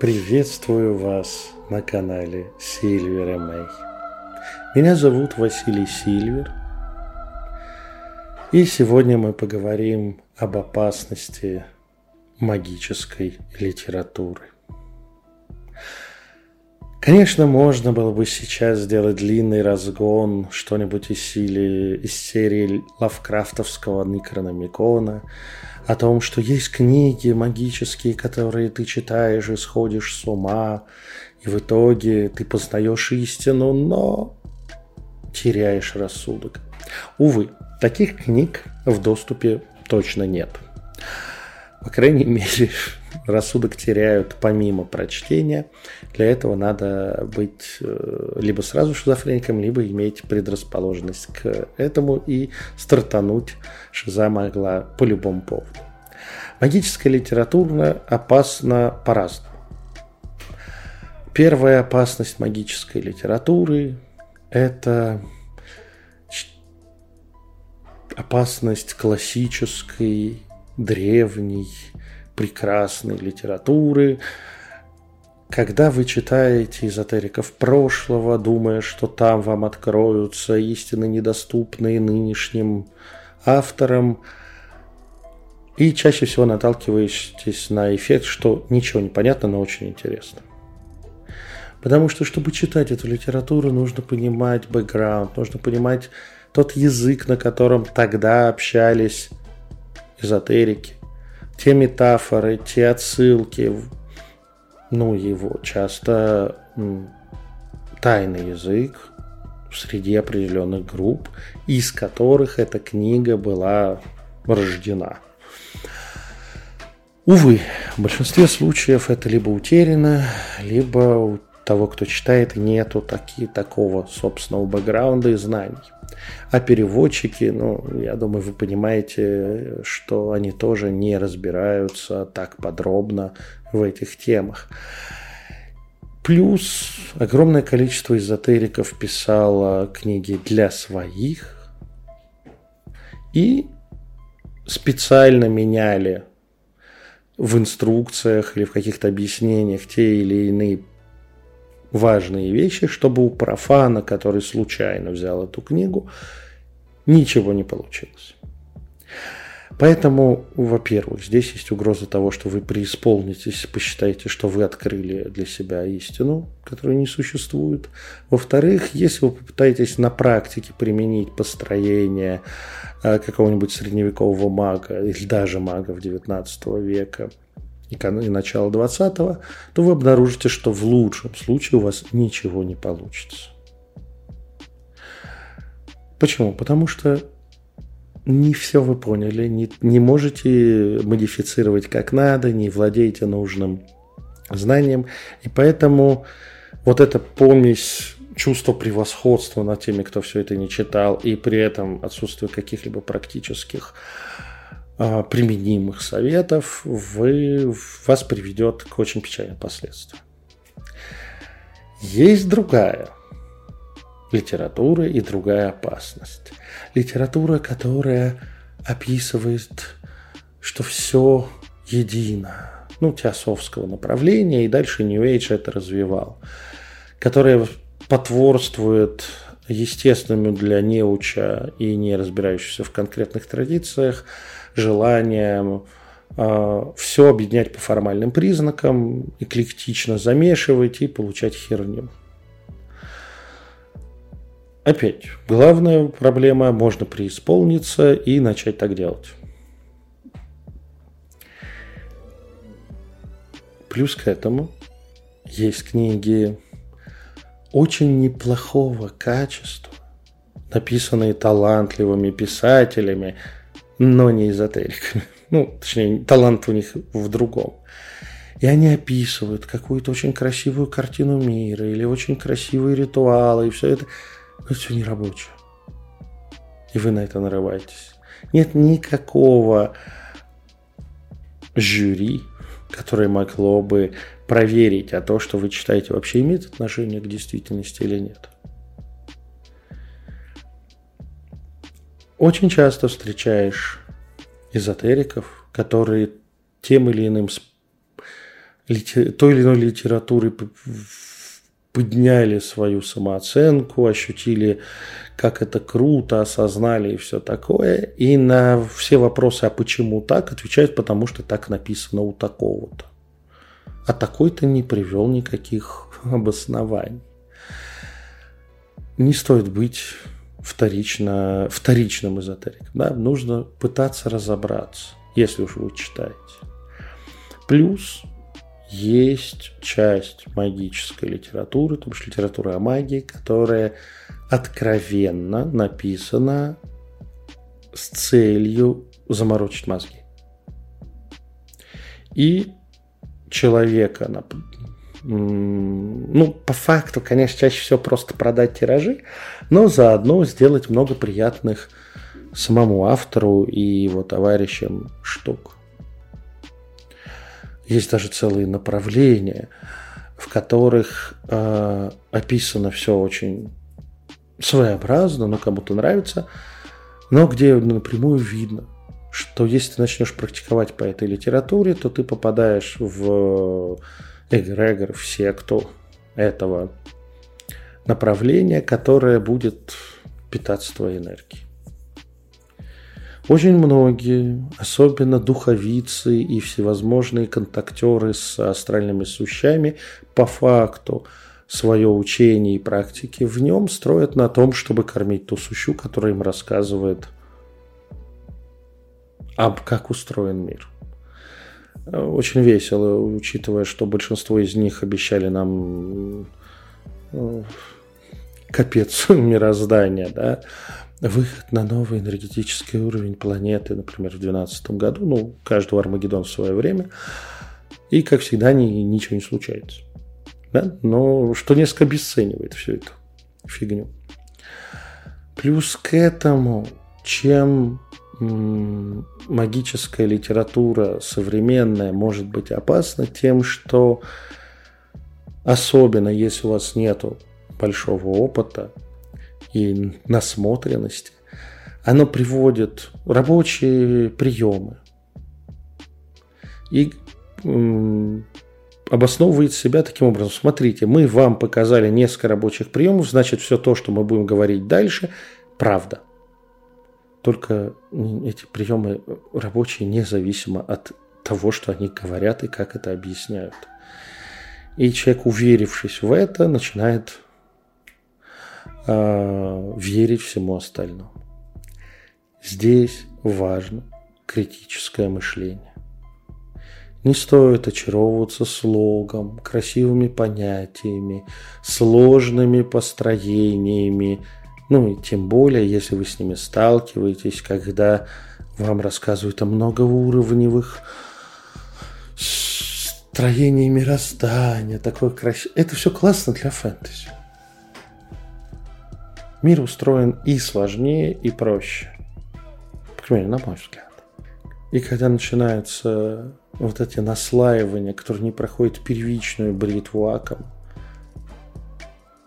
Приветствую вас на канале Сильвер Мэй. Меня зовут Василий Сильвер. И сегодня мы поговорим об опасности магической литературы. Конечно, можно было бы сейчас сделать длинный разгон, что-нибудь из, силы, из серии лавкрафтовского Никрономикона, о том, что есть книги магические, которые ты читаешь и сходишь с ума, и в итоге ты познаешь истину, но теряешь рассудок. Увы, таких книг в доступе точно нет. По крайней мере, рассудок теряют помимо прочтения. Для этого надо быть э, либо сразу шизофреником, либо иметь предрасположенность к этому и стартануть шиза могла по любому поводу. Магическая литература опасна по-разному. Первая опасность магической литературы – это опасность классической, древней, прекрасной литературы, когда вы читаете эзотериков прошлого, думая, что там вам откроются истины, недоступные нынешним авторам, и чаще всего наталкиваетесь на эффект, что ничего не понятно, но очень интересно. Потому что, чтобы читать эту литературу, нужно понимать бэкграунд, нужно понимать тот язык, на котором тогда общались эзотерики те метафоры, те отсылки, ну, его часто тайный язык среди определенных групп, из которых эта книга была рождена. Увы, в большинстве случаев это либо утеряно, либо у того, кто читает, нету таки, такого собственного бэкграунда и знаний. А переводчики, ну, я думаю, вы понимаете, что они тоже не разбираются так подробно в этих темах. Плюс огромное количество эзотериков писало книги для своих и специально меняли в инструкциях или в каких-то объяснениях те или иные важные вещи, чтобы у профана, который случайно взял эту книгу, ничего не получилось. Поэтому, во-первых, здесь есть угроза того, что вы преисполнитесь, посчитаете, что вы открыли для себя истину, которая не существует. Во-вторых, если вы попытаетесь на практике применить построение э, какого-нибудь средневекового мага или даже магов XIX века – и, и начала 20-го, то вы обнаружите, что в лучшем случае у вас ничего не получится. Почему? Потому что не все вы поняли, не, не можете модифицировать как надо, не владеете нужным знанием. И поэтому вот эта помесь чувство превосходства над теми, кто все это не читал, и при этом отсутствие каких-либо практических применимых советов вы, вас приведет к очень печальным последствиям. Есть другая литература и другая опасность. Литература, которая описывает, что все едино. Ну, теософского направления, и дальше New Age это развивал. Которая потворствует естественному для неуча и не разбирающегося в конкретных традициях желанием э, все объединять по формальным признакам, эклектично замешивать и получать херню. Опять, главная проблема – можно преисполниться и начать так делать. Плюс к этому есть книги очень неплохого качества, написанные талантливыми писателями – но не эзотериками. Ну, точнее, талант у них в другом. И они описывают какую-то очень красивую картину мира или очень красивые ритуалы, и все это. Но это все не рабочее. И вы на это нарываетесь. Нет никакого жюри, которое могло бы проверить, а то, что вы читаете, вообще имеет отношение к действительности или нет. Очень часто встречаешь эзотериков, которые тем или иным той или иной литературы подняли свою самооценку, ощутили, как это круто, осознали и все такое. И на все вопросы, а почему так, отвечают, потому что так написано у такого-то. А такой-то не привел никаких обоснований. Не стоит быть вторично, вторичным эзотериком. Да? Нужно пытаться разобраться, если уж вы читаете. Плюс есть часть магической литературы, то есть литература о магии, которая откровенно написана с целью заморочить мозги. И человека, ну, по факту, конечно, чаще всего просто продать тиражи, но заодно сделать много приятных самому автору и его товарищам штук. Есть даже целые направления, в которых э, описано все очень своеобразно, но кому-то нравится, но где напрямую видно, что если ты начнешь практиковать по этой литературе, то ты попадаешь в эгрегор, в секту этого направления, которое будет питаться твоей энергией. Очень многие, особенно духовицы и всевозможные контактеры с астральными сущами, по факту свое учение и практики в нем строят на том, чтобы кормить ту сущу, которая им рассказывает об как устроен мир. Очень весело, учитывая, что большинство из них обещали нам э, капец мироздания, да, выход на новый энергетический уровень планеты, например, в 2012 году, ну, каждого Армагеддон в свое время, и, как всегда, ни, ничего не случается. Да? Но что несколько обесценивает всю эту фигню. Плюс к этому, чем магическая литература современная может быть опасна тем, что особенно если у вас нету большого опыта, и насмотренности, оно приводит рабочие приемы и обосновывает себя таким образом. Смотрите, мы вам показали несколько рабочих приемов, значит, все то, что мы будем говорить дальше, правда. Только эти приемы рабочие независимо от того, что они говорят и как это объясняют. И человек, уверившись в это, начинает э, верить всему остальному. Здесь важно критическое мышление. Не стоит очаровываться слогом, красивыми понятиями, сложными построениями, ну и тем более, если вы с ними сталкиваетесь, когда вам рассказывают о многоуровневых строении мироздания, такое красивое. Это все классно для фэнтези. Мир устроен и сложнее, и проще. По крайней мере, на мой взгляд. И когда начинаются вот эти наслаивания, которые не проходят первичную бритву аком,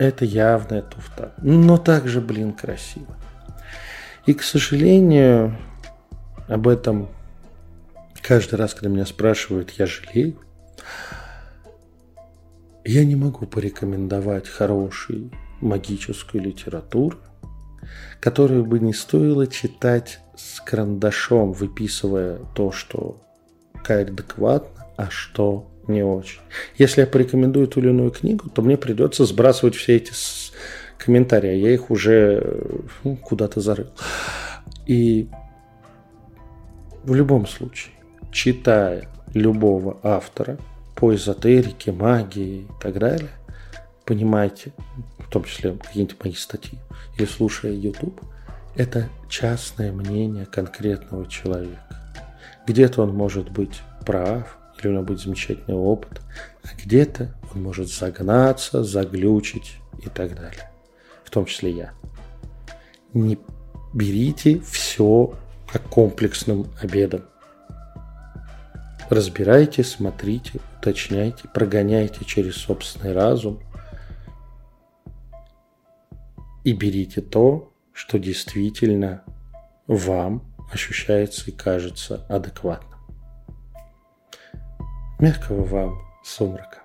это явная туфта. Но также, блин, красиво. И, к сожалению, об этом каждый раз, когда меня спрашивают, я жалею. Я не могу порекомендовать хороший магическую литературу, которую бы не стоило читать с карандашом, выписывая то, что адекватно, а что не очень. Если я порекомендую ту или иную книгу, то мне придется сбрасывать все эти комментарии, а я их уже ну, куда-то зарыл. И в любом случае, читая любого автора по эзотерике, магии и так далее, понимаете, в том числе какие-нибудь мои статьи, или слушая YouTube, это частное мнение конкретного человека. Где-то он может быть прав, него будет замечательный опыт, а где-то он может загнаться, заглючить и так далее. В том числе я. Не берите все как комплексным обедом. Разбирайте, смотрите, уточняйте, прогоняйте через собственный разум – и берите то, что действительно вам ощущается и кажется адекватным. Мягкого вам сумрака.